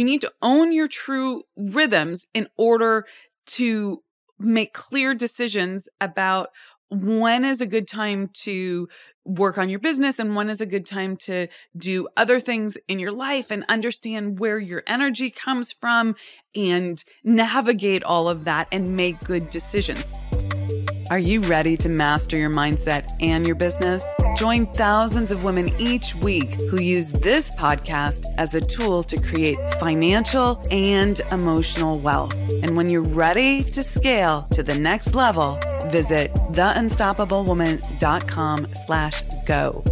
You need to own your true rhythms in order to make clear decisions about when is a good time to work on your business and when is a good time to do other things in your life and understand where your energy comes from and navigate all of that and make good decisions. Are you ready to master your mindset and your business? Join thousands of women each week who use this podcast as a tool to create financial and emotional wealth. And when you're ready to scale to the next level, visit theunstoppablewoman.com slash go.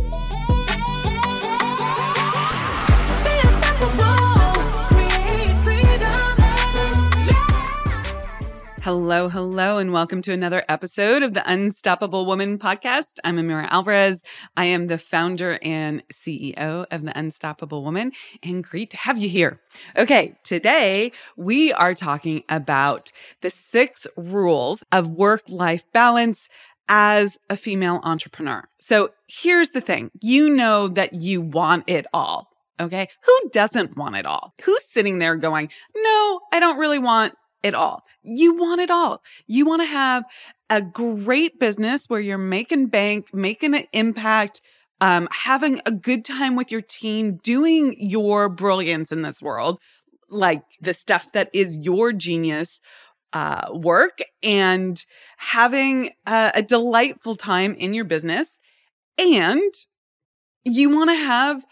Hello, hello, and welcome to another episode of the Unstoppable Woman podcast. I'm Amira Alvarez. I am the founder and CEO of the Unstoppable Woman, and great to have you here. Okay, today we are talking about the six rules of work life balance as a female entrepreneur. So here's the thing you know that you want it all. Okay. Who doesn't want it all? Who's sitting there going, no, I don't really want it all. You want it all. You want to have a great business where you're making bank, making an impact, um, having a good time with your team, doing your brilliance in this world, like the stuff that is your genius uh, work, and having a, a delightful time in your business. And you want to have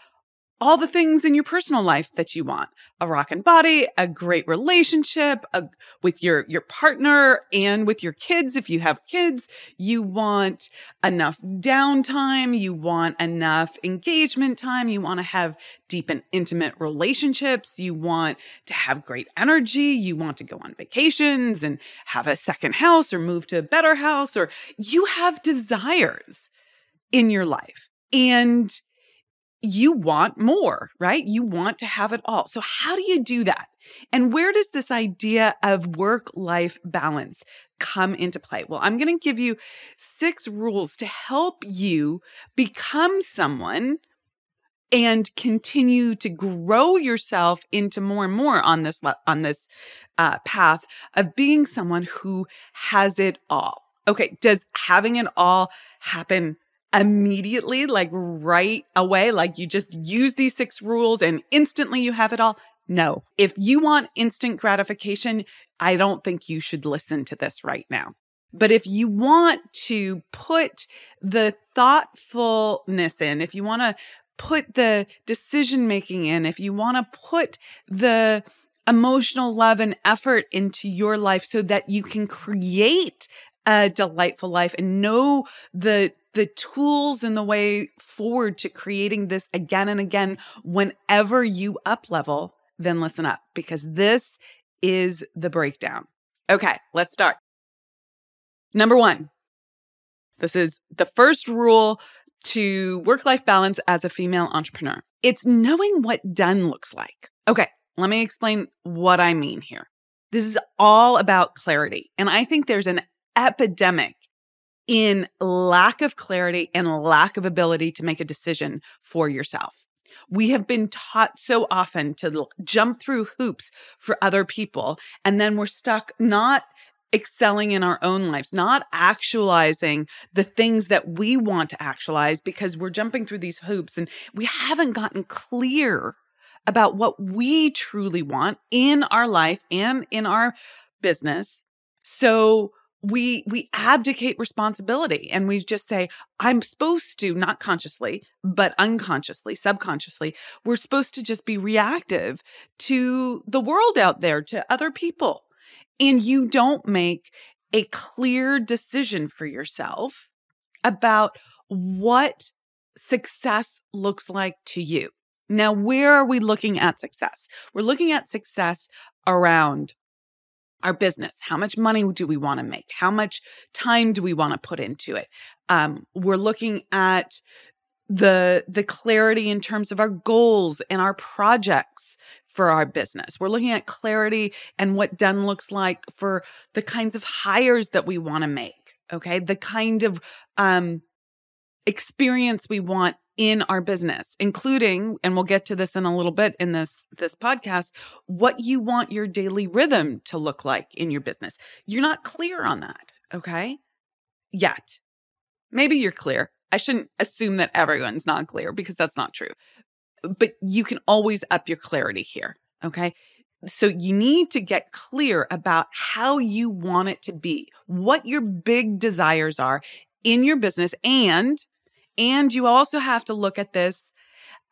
all the things in your personal life that you want. A rockin' body a great relationship a, with your your partner and with your kids if you have kids. You want enough downtime. You want enough engagement time. You want to have deep and intimate relationships. You want to have great energy. You want to go on vacations and have a second house or move to a better house or you have desires in your life. And you want more, right? You want to have it all. So, how do you do that? And where does this idea of work life balance come into play? Well, I'm going to give you six rules to help you become someone and continue to grow yourself into more and more on this on this uh, path of being someone who has it all. Okay, does having it all happen immediately, like right away, like you just use these six rules and instantly you have it all. No. If you want instant gratification, I don't think you should listen to this right now. But if you want to put the thoughtfulness in, if you want to put the decision making in, if you want to put the emotional love and effort into your life so that you can create a delightful life and know the the tools and the way forward to creating this again and again whenever you up level, then listen up because this is the breakdown. Okay, let's start. Number one, this is the first rule to work life balance as a female entrepreneur. It's knowing what done looks like. Okay, let me explain what I mean here. This is all about clarity. And I think there's an epidemic in lack of clarity and lack of ability to make a decision for yourself. We have been taught so often to jump through hoops for other people, and then we're stuck not excelling in our own lives, not actualizing the things that we want to actualize because we're jumping through these hoops and we haven't gotten clear about what we truly want in our life and in our business. So we we abdicate responsibility and we just say i'm supposed to not consciously but unconsciously subconsciously we're supposed to just be reactive to the world out there to other people. And you don't make a clear decision for yourself about what success looks like to you. Now where are we looking at success? We're looking at success around our business. How much money do we want to make? How much time do we want to put into it? Um, we're looking at the the clarity in terms of our goals and our projects for our business. We're looking at clarity and what done looks like for the kinds of hires that we want to make. Okay, the kind of um, experience we want in our business, including, and we'll get to this in a little bit in this, this podcast, what you want your daily rhythm to look like in your business. You're not clear on that. Okay. Yet. Maybe you're clear. I shouldn't assume that everyone's not clear because that's not true. But you can always up your clarity here. Okay. So you need to get clear about how you want it to be, what your big desires are in your business and and you also have to look at this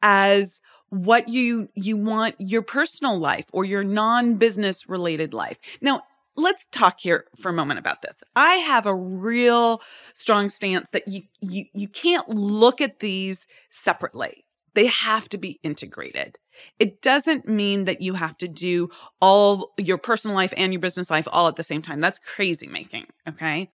as what you you want your personal life or your non-business related life. Now, let's talk here for a moment about this. I have a real strong stance that you you you can't look at these separately. They have to be integrated. It doesn't mean that you have to do all your personal life and your business life all at the same time. That's crazy making, okay?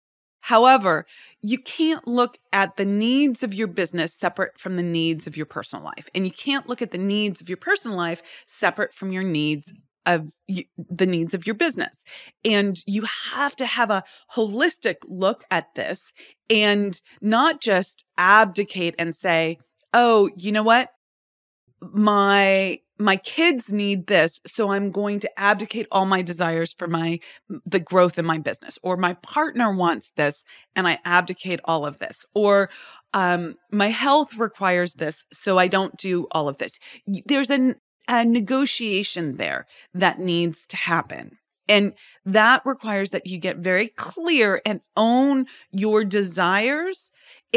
However, you can't look at the needs of your business separate from the needs of your personal life. And you can't look at the needs of your personal life separate from your needs of the needs of your business. And you have to have a holistic look at this and not just abdicate and say, oh, you know what? My my kids need this so i'm going to abdicate all my desires for my the growth in my business or my partner wants this and i abdicate all of this or um, my health requires this so i don't do all of this there's a a negotiation there that needs to happen. And that requires that you get very clear and own your desires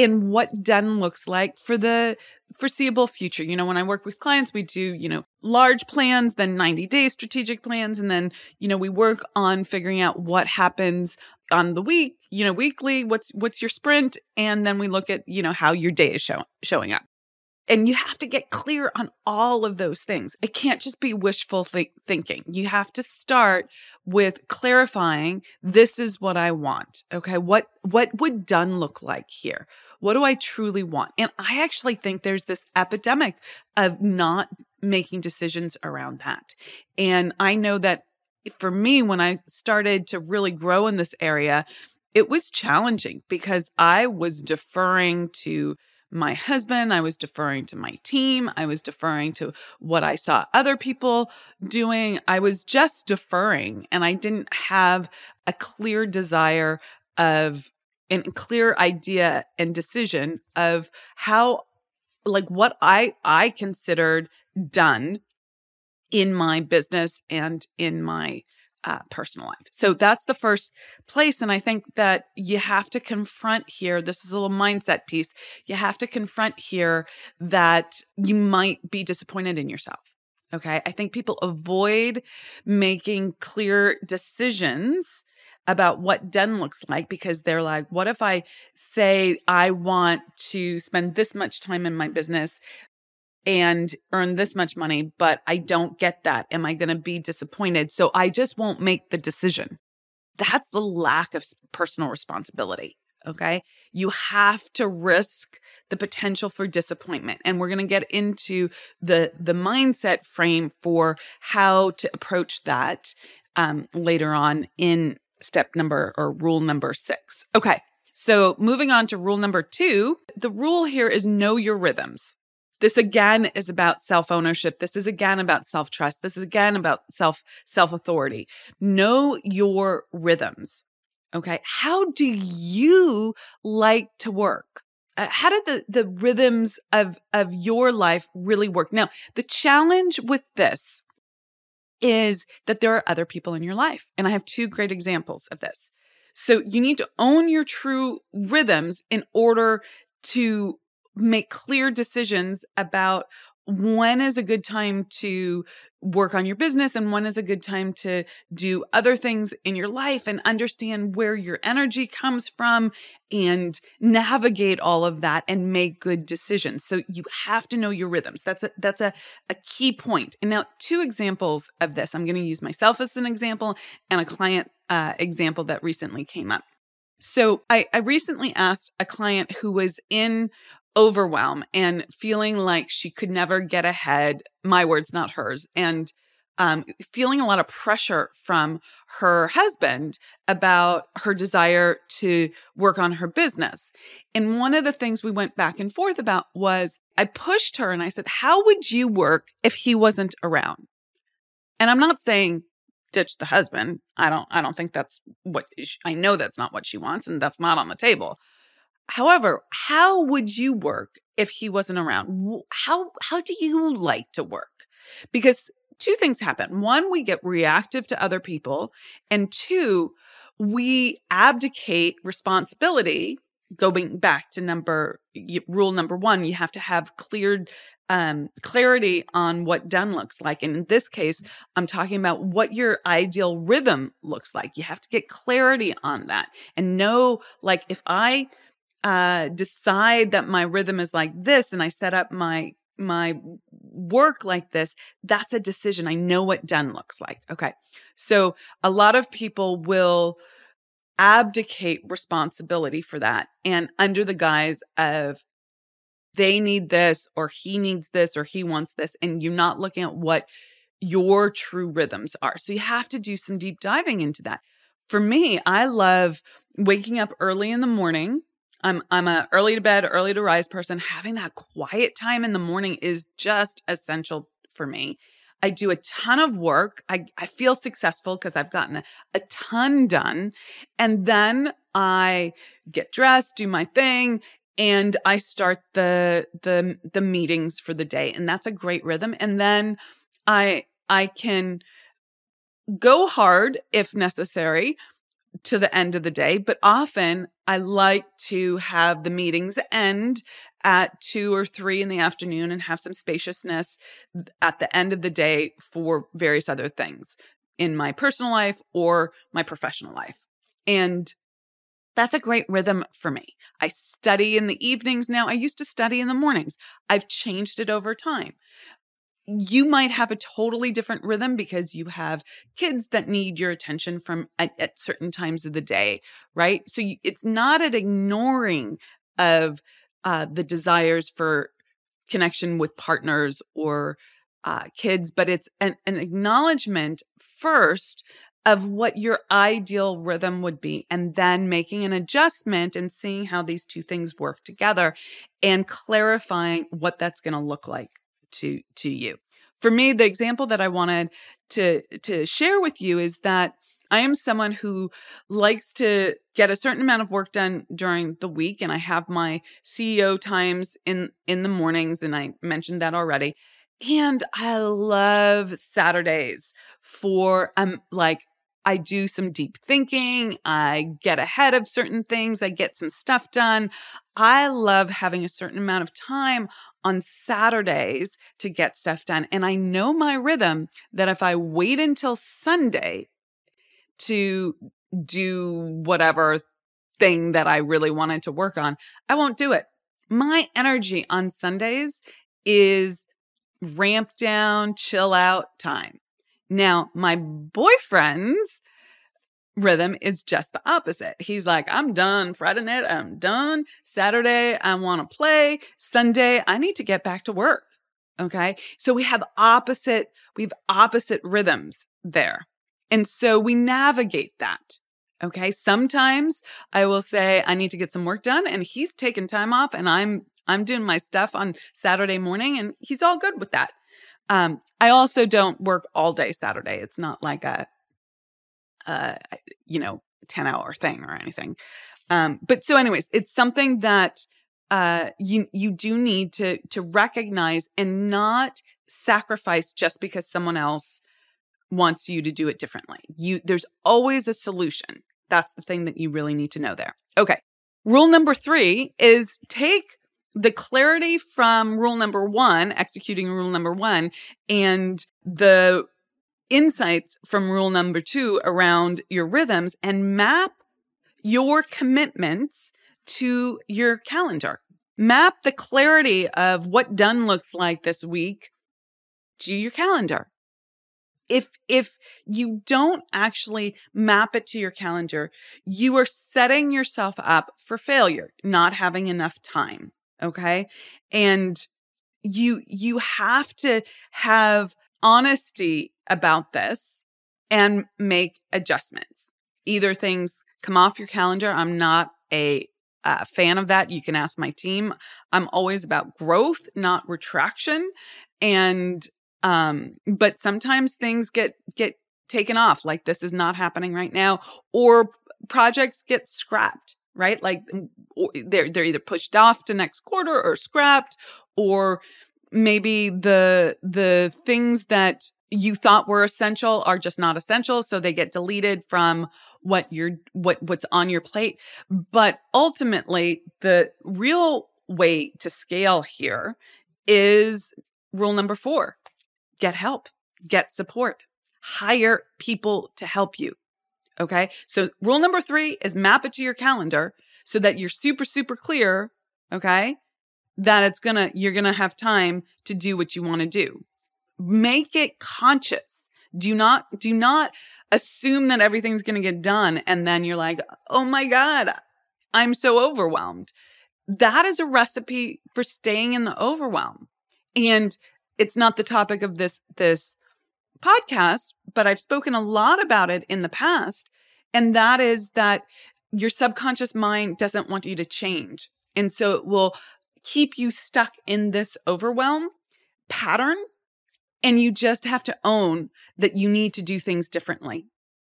and what done looks like for the foreseeable future. You know, when I work with clients, we do, you know, large plans, then 90 day strategic plans. And then, you know, we work on figuring out what happens on the week, you know, weekly, what's, what's your sprint. And then we look at, you know, how your day is show, showing up. And you have to get clear on all of those things. It can't just be wishful th- thinking. You have to start with clarifying this is what I want. Okay. What, what would done look like here? What do I truly want? And I actually think there's this epidemic of not making decisions around that. And I know that for me, when I started to really grow in this area, it was challenging because I was deferring to my husband. I was deferring to my team. I was deferring to what I saw other people doing. I was just deferring and I didn't have a clear desire of and clear idea and decision of how like what I I considered done in my business and in my uh, personal life. So that's the first place. And I think that you have to confront here. This is a little mindset piece. You have to confront here that you might be disappointed in yourself. Okay. I think people avoid making clear decisions about what done looks like because they're like, what if I say I want to spend this much time in my business and earn this much money, but I don't get that. Am I going to be disappointed? So I just won't make the decision. That's the lack of personal responsibility. Okay. You have to risk the potential for disappointment. And we're going to get into the, the mindset frame for how to approach that um, later on in step number or rule number six. Okay. So moving on to rule number two, the rule here is know your rhythms. This again is about self ownership. This is again about self trust. This is again about self self authority. Know your rhythms. Okay. How do you like to work? Uh, how did the, the rhythms of, of your life really work? Now, the challenge with this is that there are other people in your life. And I have two great examples of this. So you need to own your true rhythms in order to make clear decisions about when is a good time to work on your business and when is a good time to do other things in your life and understand where your energy comes from and navigate all of that and make good decisions. So you have to know your rhythms. That's a that's a, a key point. And now two examples of this. I'm going to use myself as an example and a client uh, example that recently came up. So I, I recently asked a client who was in overwhelm and feeling like she could never get ahead. My words, not hers. And um, feeling a lot of pressure from her husband about her desire to work on her business. And one of the things we went back and forth about was I pushed her and I said, How would you work if he wasn't around? And I'm not saying ditch the husband. I don't I don't think that's what I know that's not what she wants and that's not on the table. However, how would you work if he wasn't around? How how do you like to work? Because two things happen. One, we get reactive to other people, and two, we abdicate responsibility going back to number rule number one you have to have cleared um, clarity on what done looks like. And in this case, I'm talking about what your ideal rhythm looks like. You have to get clarity on that and know, like, if I uh, decide that my rhythm is like this and I set up my my work like this, that's a decision. I know what done looks like. Okay. So a lot of people will abdicate responsibility for that and under the guise of they need this or he needs this or he wants this and you're not looking at what your true rhythms are. So you have to do some deep diving into that. For me, I love waking up early in the morning. I'm I'm a early to bed, early to rise person. Having that quiet time in the morning is just essential for me. I do a ton of work. I, I feel successful because I've gotten a, a ton done. And then I get dressed, do my thing, and I start the the the meetings for the day and that's a great rhythm and then I I can go hard if necessary to the end of the day but often I like to have the meetings end at 2 or 3 in the afternoon and have some spaciousness at the end of the day for various other things in my personal life or my professional life and that's a great rhythm for me. I study in the evenings now. I used to study in the mornings. I've changed it over time. You might have a totally different rhythm because you have kids that need your attention from at, at certain times of the day, right? So you, it's not an ignoring of uh, the desires for connection with partners or uh, kids, but it's an, an acknowledgement first of what your ideal rhythm would be and then making an adjustment and seeing how these two things work together and clarifying what that's going to look like to to you. For me the example that I wanted to to share with you is that I am someone who likes to get a certain amount of work done during the week and I have my CEO times in in the mornings and I mentioned that already. And I love Saturdays for um like I do some deep thinking, I get ahead of certain things, I get some stuff done. I love having a certain amount of time on Saturdays to get stuff done. And I know my rhythm that if I wait until Sunday to do whatever thing that I really wanted to work on, I won't do it. My energy on Sundays is ramp down, chill out time. Now, my boyfriend's rhythm is just the opposite. He's like, I'm done Friday night. I'm done. Saturday, I want to play. Sunday, I need to get back to work. Okay. So we have opposite, we have opposite rhythms there. And so we navigate that. Okay. Sometimes I will say I need to get some work done and he's taking time off and I'm, I'm doing my stuff on Saturday morning and he's all good with that. Um, I also don't work all day Saturday. It's not like a, uh, you know, 10 hour thing or anything. Um, but so anyways, it's something that, uh, you, you do need to, to recognize and not sacrifice just because someone else wants you to do it differently. You, there's always a solution. That's the thing that you really need to know there. Okay. Rule number three is take the clarity from rule number one, executing rule number one, and the insights from rule number two around your rhythms and map your commitments to your calendar. Map the clarity of what done looks like this week to your calendar. If, if you don't actually map it to your calendar, you are setting yourself up for failure, not having enough time. Okay. And you, you have to have honesty about this and make adjustments. Either things come off your calendar. I'm not a a fan of that. You can ask my team. I'm always about growth, not retraction. And um but sometimes things get get taken off like this is not happening right now or projects get scrapped right? Like mm, they're they're either pushed off to next quarter or scrapped or maybe the the things that you thought were essential are just not essential so they get deleted from what you're what what's on your plate. But ultimately the real way to scale here is rule number 4 get help get support. Hire people to help you okay? So rule number 3 is map it to your calendar so that you're super super clear okay that it's gonna you're gonna have time to do what you want to do. Make it conscious. Do not do not assume that everything's gonna get done and then you're like oh my god i'm so overwhelmed. That is a recipe for staying in the overwhelm. And it's not the topic of this this podcast but i've spoken a lot about it in the past and that is that your subconscious mind doesn't want you to change and so it will keep you stuck in this overwhelm pattern. And you just have to own that you need to do things differently.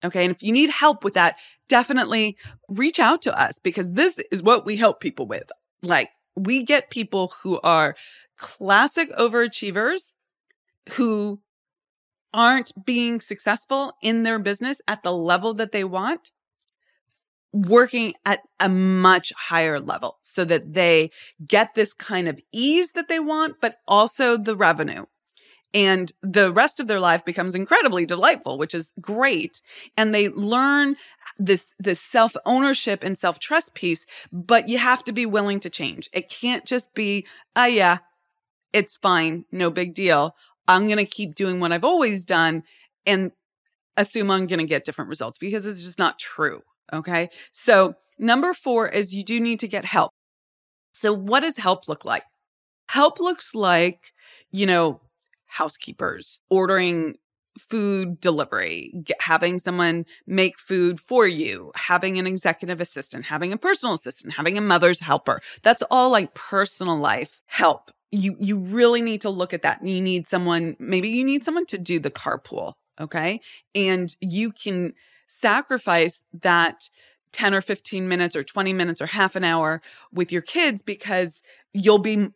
Okay. And if you need help with that, definitely reach out to us because this is what we help people with. Like we get people who are classic overachievers who aren't being successful in their business at the level that they want working at a much higher level so that they get this kind of ease that they want, but also the revenue. And the rest of their life becomes incredibly delightful, which is great. And they learn this, this self ownership and self trust piece, but you have to be willing to change. It can't just be, oh yeah, it's fine. No big deal. I'm going to keep doing what I've always done and assume I'm going to get different results because it's just not true. Okay. So, number four is you do need to get help. So, what does help look like? Help looks like, you know, housekeepers ordering food delivery, get, having someone make food for you, having an executive assistant, having a personal assistant, having a mother's helper. That's all like personal life help. You you really need to look at that. You need someone, maybe you need someone to do the carpool, okay? And you can sacrifice that 10 or 15 minutes or 20 minutes or half an hour with your kids because you'll be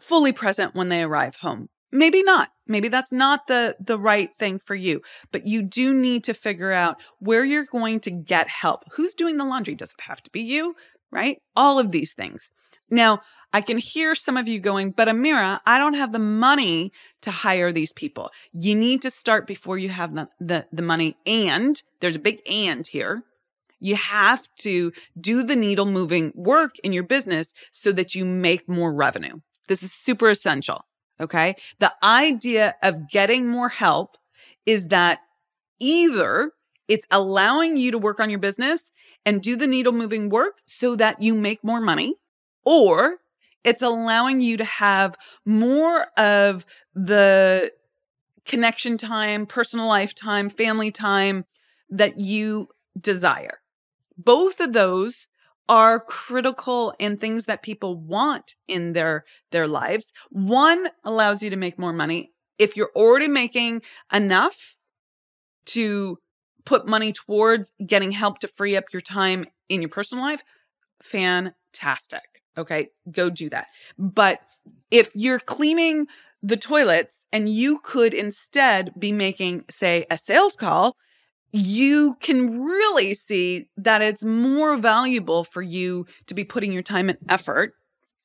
fully present when they arrive home. Maybe not. Maybe that's not the the right thing for you, but you do need to figure out where you're going to get help. Who's doing the laundry? Does it have to be you? Right? All of these things. Now, I can hear some of you going, but Amira, I don't have the money to hire these people. You need to start before you have the, the, the money. And there's a big and here. You have to do the needle moving work in your business so that you make more revenue. This is super essential. Okay. The idea of getting more help is that either it's allowing you to work on your business and do the needle moving work so that you make more money or it's allowing you to have more of the connection time, personal life time, family time that you desire. Both of those are critical and things that people want in their their lives. One allows you to make more money. If you're already making enough to put money towards getting help to free up your time in your personal life, fantastic. Okay, go do that. But if you're cleaning the toilets and you could instead be making, say, a sales call, you can really see that it's more valuable for you to be putting your time and effort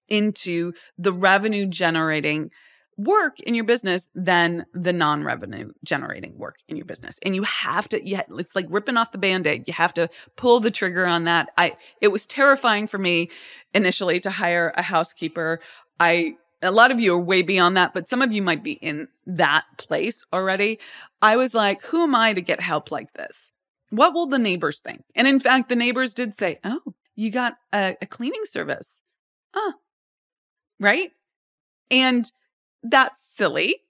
into the revenue generating work in your business than the non-revenue generating work in your business. And you have to yeah it's like ripping off the band-aid. You have to pull the trigger on that. I it was terrifying for me initially to hire a housekeeper. I a lot of you are way beyond that but some of you might be in that place already. I was like who am i to get help like this? What will the neighbors think? And in fact the neighbors did say oh you got a, a cleaning service. Huh. Right? And that's silly.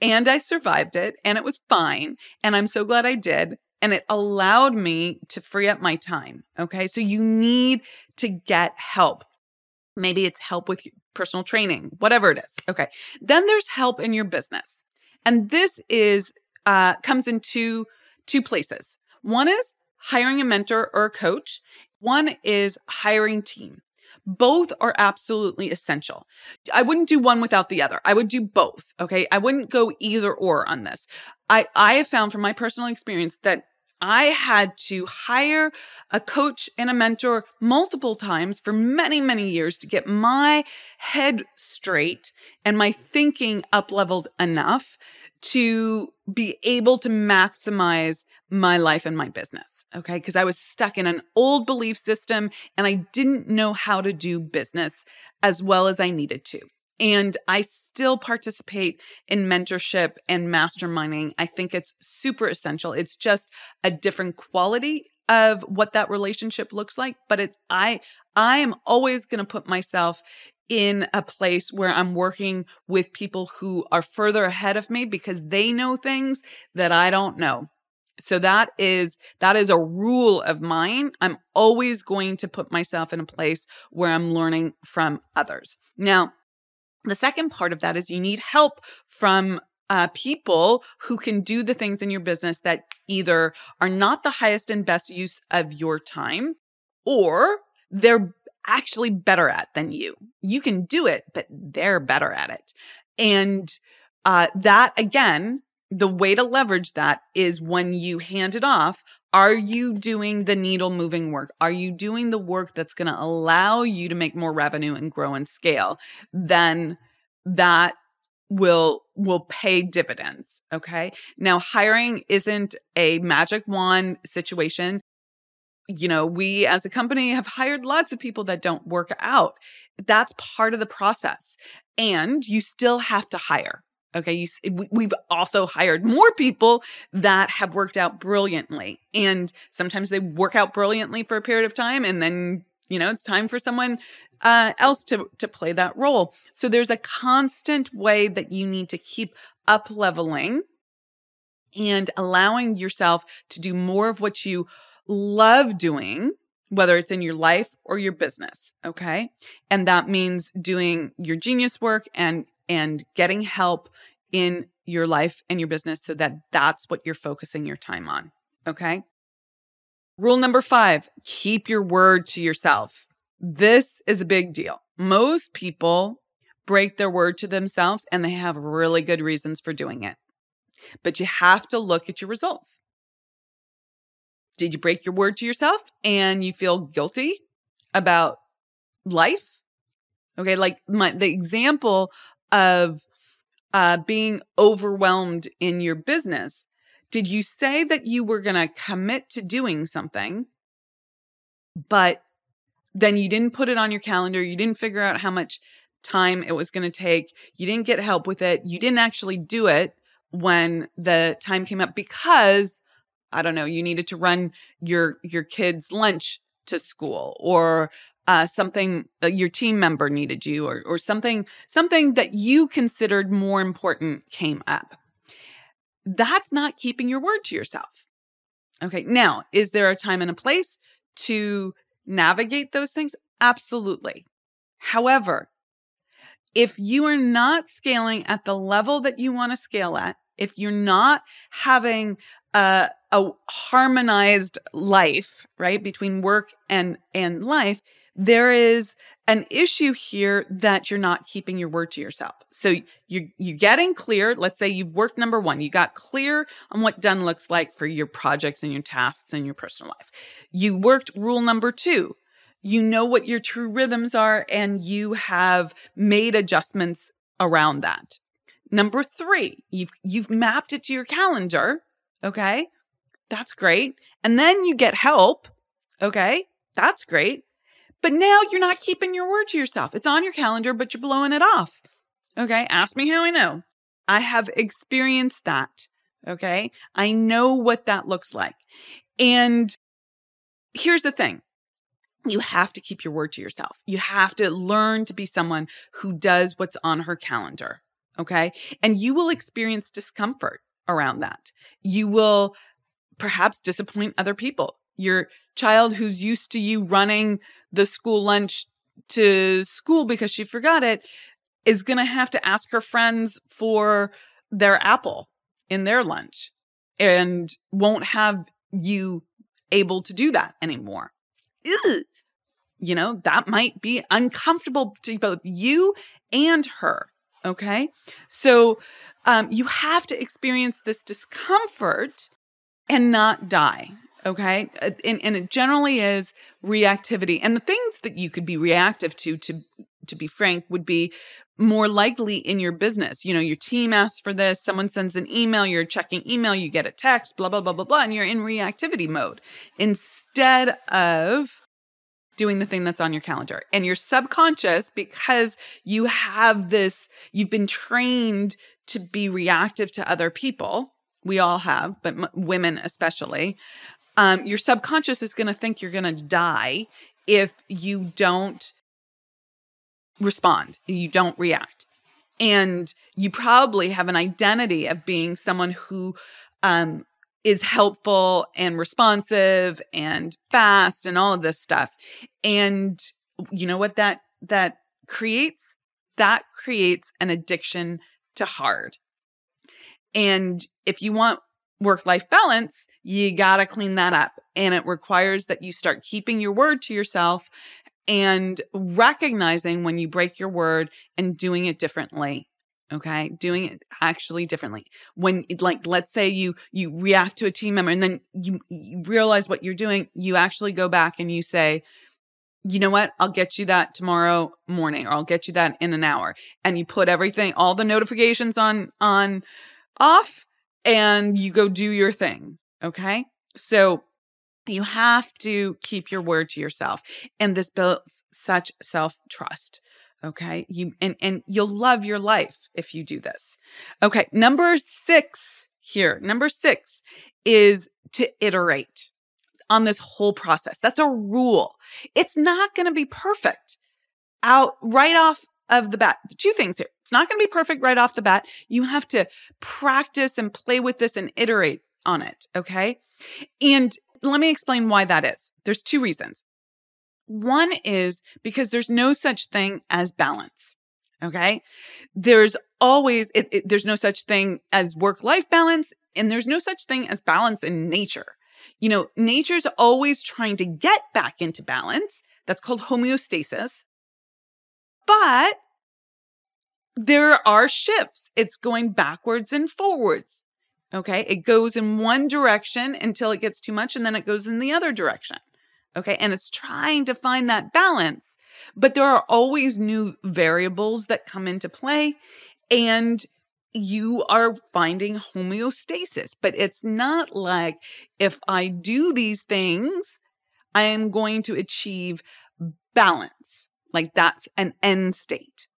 And I survived it and it was fine. And I'm so glad I did. and it allowed me to free up my time. Okay. So you need to get help. Maybe it's help with personal training, whatever it is. Okay. Then there's help in your business. And this is, uh, comes in two, two places. One is hiring a mentor or a coach. One is hiring team. Both are absolutely essential. I wouldn't do one without the other. I would do both. Okay. I wouldn't go either or on this. I, I have found from my personal experience that I had to hire a coach and a mentor multiple times for many, many years to get my head straight and my thinking up leveled enough to be able to maximize my life and my business. Okay. Cause I was stuck in an old belief system and I didn't know how to do business as well as I needed to. And I still participate in mentorship and masterminding. I think it's super essential. It's just a different quality of what that relationship looks like, but it I I am always going to put myself in a place where I'm working with people who are further ahead of me because they know things that I don't know. So that is that is a rule of mine. I'm always going to put myself in a place where I'm learning from others. Now, the second part of that is you need help from uh, people who can do the things in your business that either are not the highest and best use of your time or they're actually better at than you. You can do it, but they're better at it. And uh, that again, the way to leverage that is when you hand it off. Are you doing the needle moving work? Are you doing the work that's going to allow you to make more revenue and grow and scale? Then that will will pay dividends okay now hiring isn't a magic wand situation you know we as a company have hired lots of people that don't work out that's part of the process and you still have to hire Okay. You, we've also hired more people that have worked out brilliantly. And sometimes they work out brilliantly for a period of time and then, you know, it's time for someone uh, else to, to play that role. So there's a constant way that you need to keep up leveling and allowing yourself to do more of what you love doing whether it's in your life or your business okay and that means doing your genius work and and getting help in your life and your business so that that's what you're focusing your time on. Okay. Rule number five keep your word to yourself. This is a big deal. Most people break their word to themselves and they have really good reasons for doing it. But you have to look at your results. Did you break your word to yourself and you feel guilty about life? Okay, like my the example of uh, being overwhelmed in your business, did you say that you were going to commit to doing something, but then you didn't put it on your calendar? You didn't figure out how much time it was going to take. You didn't get help with it. You didn't actually do it when the time came up because I don't know, you needed to run your your kids lunch to school or uh, something uh, your team member needed you or, or something something that you considered more important came up. That's not keeping your word to yourself. Okay now is there a time and a place to navigate those things? Absolutely. However if you are not scaling at the level that you want to scale at if you're not having a, a harmonized life right between work and and life there is an issue here that you're not keeping your word to yourself. So you're, you're getting clear. Let's say you've worked number one. You got clear on what done looks like for your projects and your tasks and your personal life. You worked rule number two. You know what your true rhythms are and you have made adjustments around that. Number three, you've, you've mapped it to your calendar. Okay. That's great. And then you get help. Okay. That's great. But now you're not keeping your word to yourself. It's on your calendar, but you're blowing it off. Okay. Ask me how I know. I have experienced that. Okay. I know what that looks like. And here's the thing. You have to keep your word to yourself. You have to learn to be someone who does what's on her calendar. Okay. And you will experience discomfort around that. You will perhaps disappoint other people. Your child who's used to you running the school lunch to school because she forgot it is going to have to ask her friends for their apple in their lunch and won't have you able to do that anymore. Ugh. You know, that might be uncomfortable to both you and her. Okay. So um, you have to experience this discomfort and not die. Okay. Uh, and, and it generally is reactivity. And the things that you could be reactive to, to, to be frank, would be more likely in your business. You know, your team asks for this, someone sends an email, you're checking email, you get a text, blah, blah, blah, blah, blah, and you're in reactivity mode instead of doing the thing that's on your calendar. And your subconscious, because you have this, you've been trained to be reactive to other people. We all have, but m- women especially. Um, your subconscious is going to think you're going to die if you don't respond, you don't react. And you probably have an identity of being someone who um, is helpful and responsive and fast and all of this stuff. And you know what that that creates? That creates an addiction to hard. And if you want work life balance, you got to clean that up. And it requires that you start keeping your word to yourself and recognizing when you break your word and doing it differently okay doing it actually differently when like let's say you you react to a team member and then you, you realize what you're doing you actually go back and you say you know what i'll get you that tomorrow morning or i'll get you that in an hour and you put everything all the notifications on on off and you go do your thing okay so you have to keep your word to yourself. And this builds such self trust. Okay. You, and, and you'll love your life if you do this. Okay. Number six here, number six is to iterate on this whole process. That's a rule. It's not going to be perfect out right off of the bat. Two things here. It's not going to be perfect right off the bat. You have to practice and play with this and iterate on it. Okay. And let me explain why that is. There's two reasons. One is because there's no such thing as balance. Okay. There's always, it, it, there's no such thing as work life balance, and there's no such thing as balance in nature. You know, nature's always trying to get back into balance. That's called homeostasis. But there are shifts. It's going backwards and forwards. Okay. It goes in one direction until it gets too much and then it goes in the other direction. Okay. And it's trying to find that balance, but there are always new variables that come into play and you are finding homeostasis. But it's not like if I do these things, I am going to achieve balance. Like that's an end state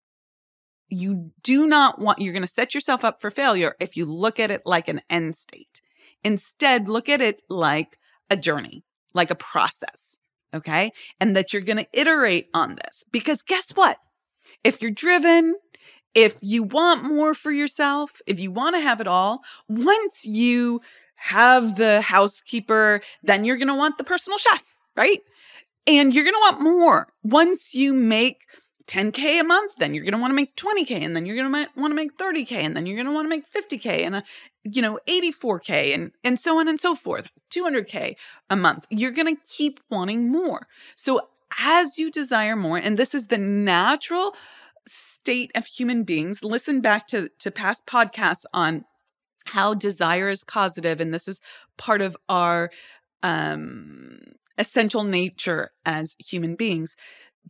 you do not want, you're going to set yourself up for failure if you look at it like an end state. Instead, look at it like a journey, like a process. Okay. And that you're going to iterate on this because guess what? If you're driven, if you want more for yourself, if you want to have it all, once you have the housekeeper, then you're going to want the personal chef, right? And you're going to want more. Once you make 10k a month then you're going to want to make 20k and then you're going to want to make 30k and then you're going to want to make 50k and a you know 84k and and so on and so forth. 200k a month. You're going to keep wanting more. So as you desire more and this is the natural state of human beings listen back to to past podcasts on how desire is causative and this is part of our um essential nature as human beings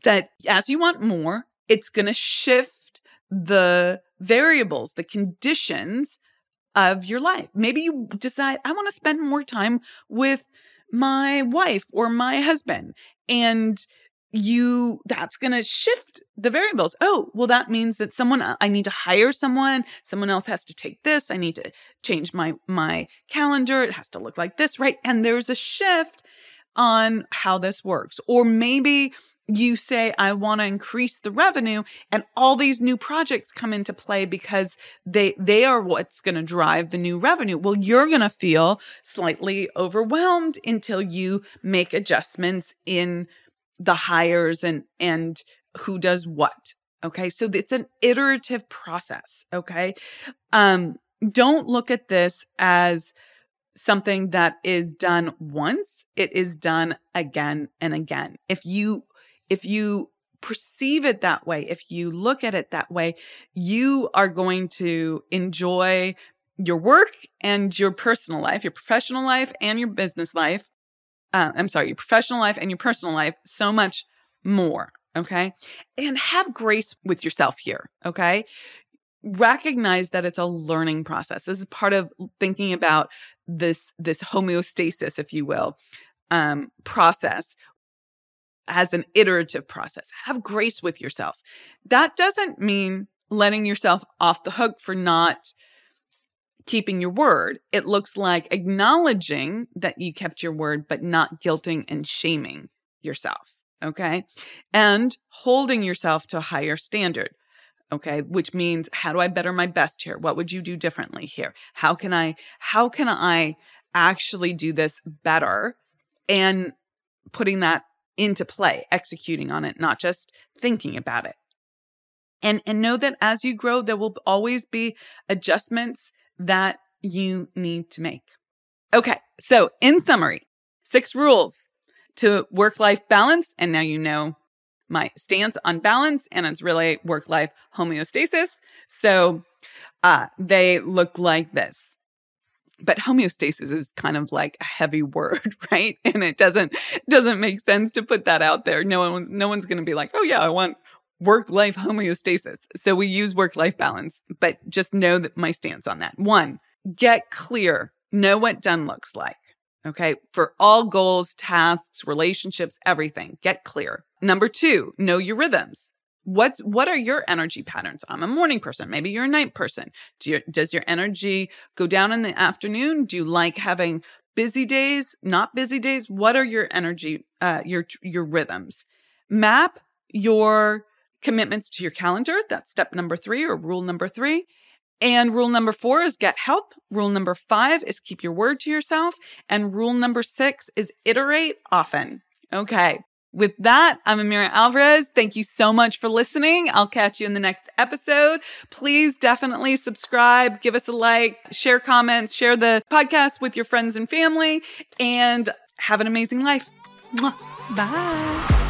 that as you want more, it's going to shift the variables, the conditions of your life. Maybe you decide, I want to spend more time with my wife or my husband. And you, that's going to shift the variables. Oh, well, that means that someone, uh, I need to hire someone. Someone else has to take this. I need to change my, my calendar. It has to look like this, right? And there's a shift on how this works. Or maybe you say, I want to increase the revenue and all these new projects come into play because they, they are what's going to drive the new revenue. Well, you're going to feel slightly overwhelmed until you make adjustments in the hires and, and who does what. Okay. So it's an iterative process. Okay. Um, don't look at this as something that is done once. It is done again and again. If you if you perceive it that way, if you look at it that way, you are going to enjoy your work and your personal life, your professional life and your business life. Uh, I'm sorry, your professional life and your personal life so much more. Okay. And have grace with yourself here. Okay. Recognize that it's a learning process. This is part of thinking about this, this homeostasis, if you will, um, process as an iterative process. Have grace with yourself. That doesn't mean letting yourself off the hook for not keeping your word. It looks like acknowledging that you kept your word, but not guilting and shaming yourself. Okay. And holding yourself to a higher standard. Okay. Which means how do I better my best here? What would you do differently here? How can I, how can I actually do this better? And putting that into play, executing on it, not just thinking about it. And, and know that as you grow, there will always be adjustments that you need to make. Okay. So in summary, six rules to work life balance. And now you know my stance on balance and it's really work life homeostasis. So uh, they look like this. But homeostasis is kind of like a heavy word right? And it doesn't doesn't make sense to put that out there. No one no one's going to be like oh yeah i want work life homeostasis. So we use work life balance but just know that my stance on that. One get clear. Know what done looks like okay? For all goals tasks relationships everything get clear number 2 know your rhythms. What what are your energy patterns? I'm a morning person. Maybe you're a night person. Do your, does your energy go down in the afternoon? Do you like having busy days not busy days? What are your energy uh your your rhythms? Map your commitments to your calendar. That's step number 3 or rule number 3 and rule number 4 is get help. Rule number 5 is keep your word to yourself. And rule number 6 is iterate often. Okay with that, I'm Amira Alvarez. Thank you so much for listening. I'll catch you in the next episode. Please definitely subscribe, give us a like, share comments, share the podcast with your friends and family, and have an amazing life. Bye.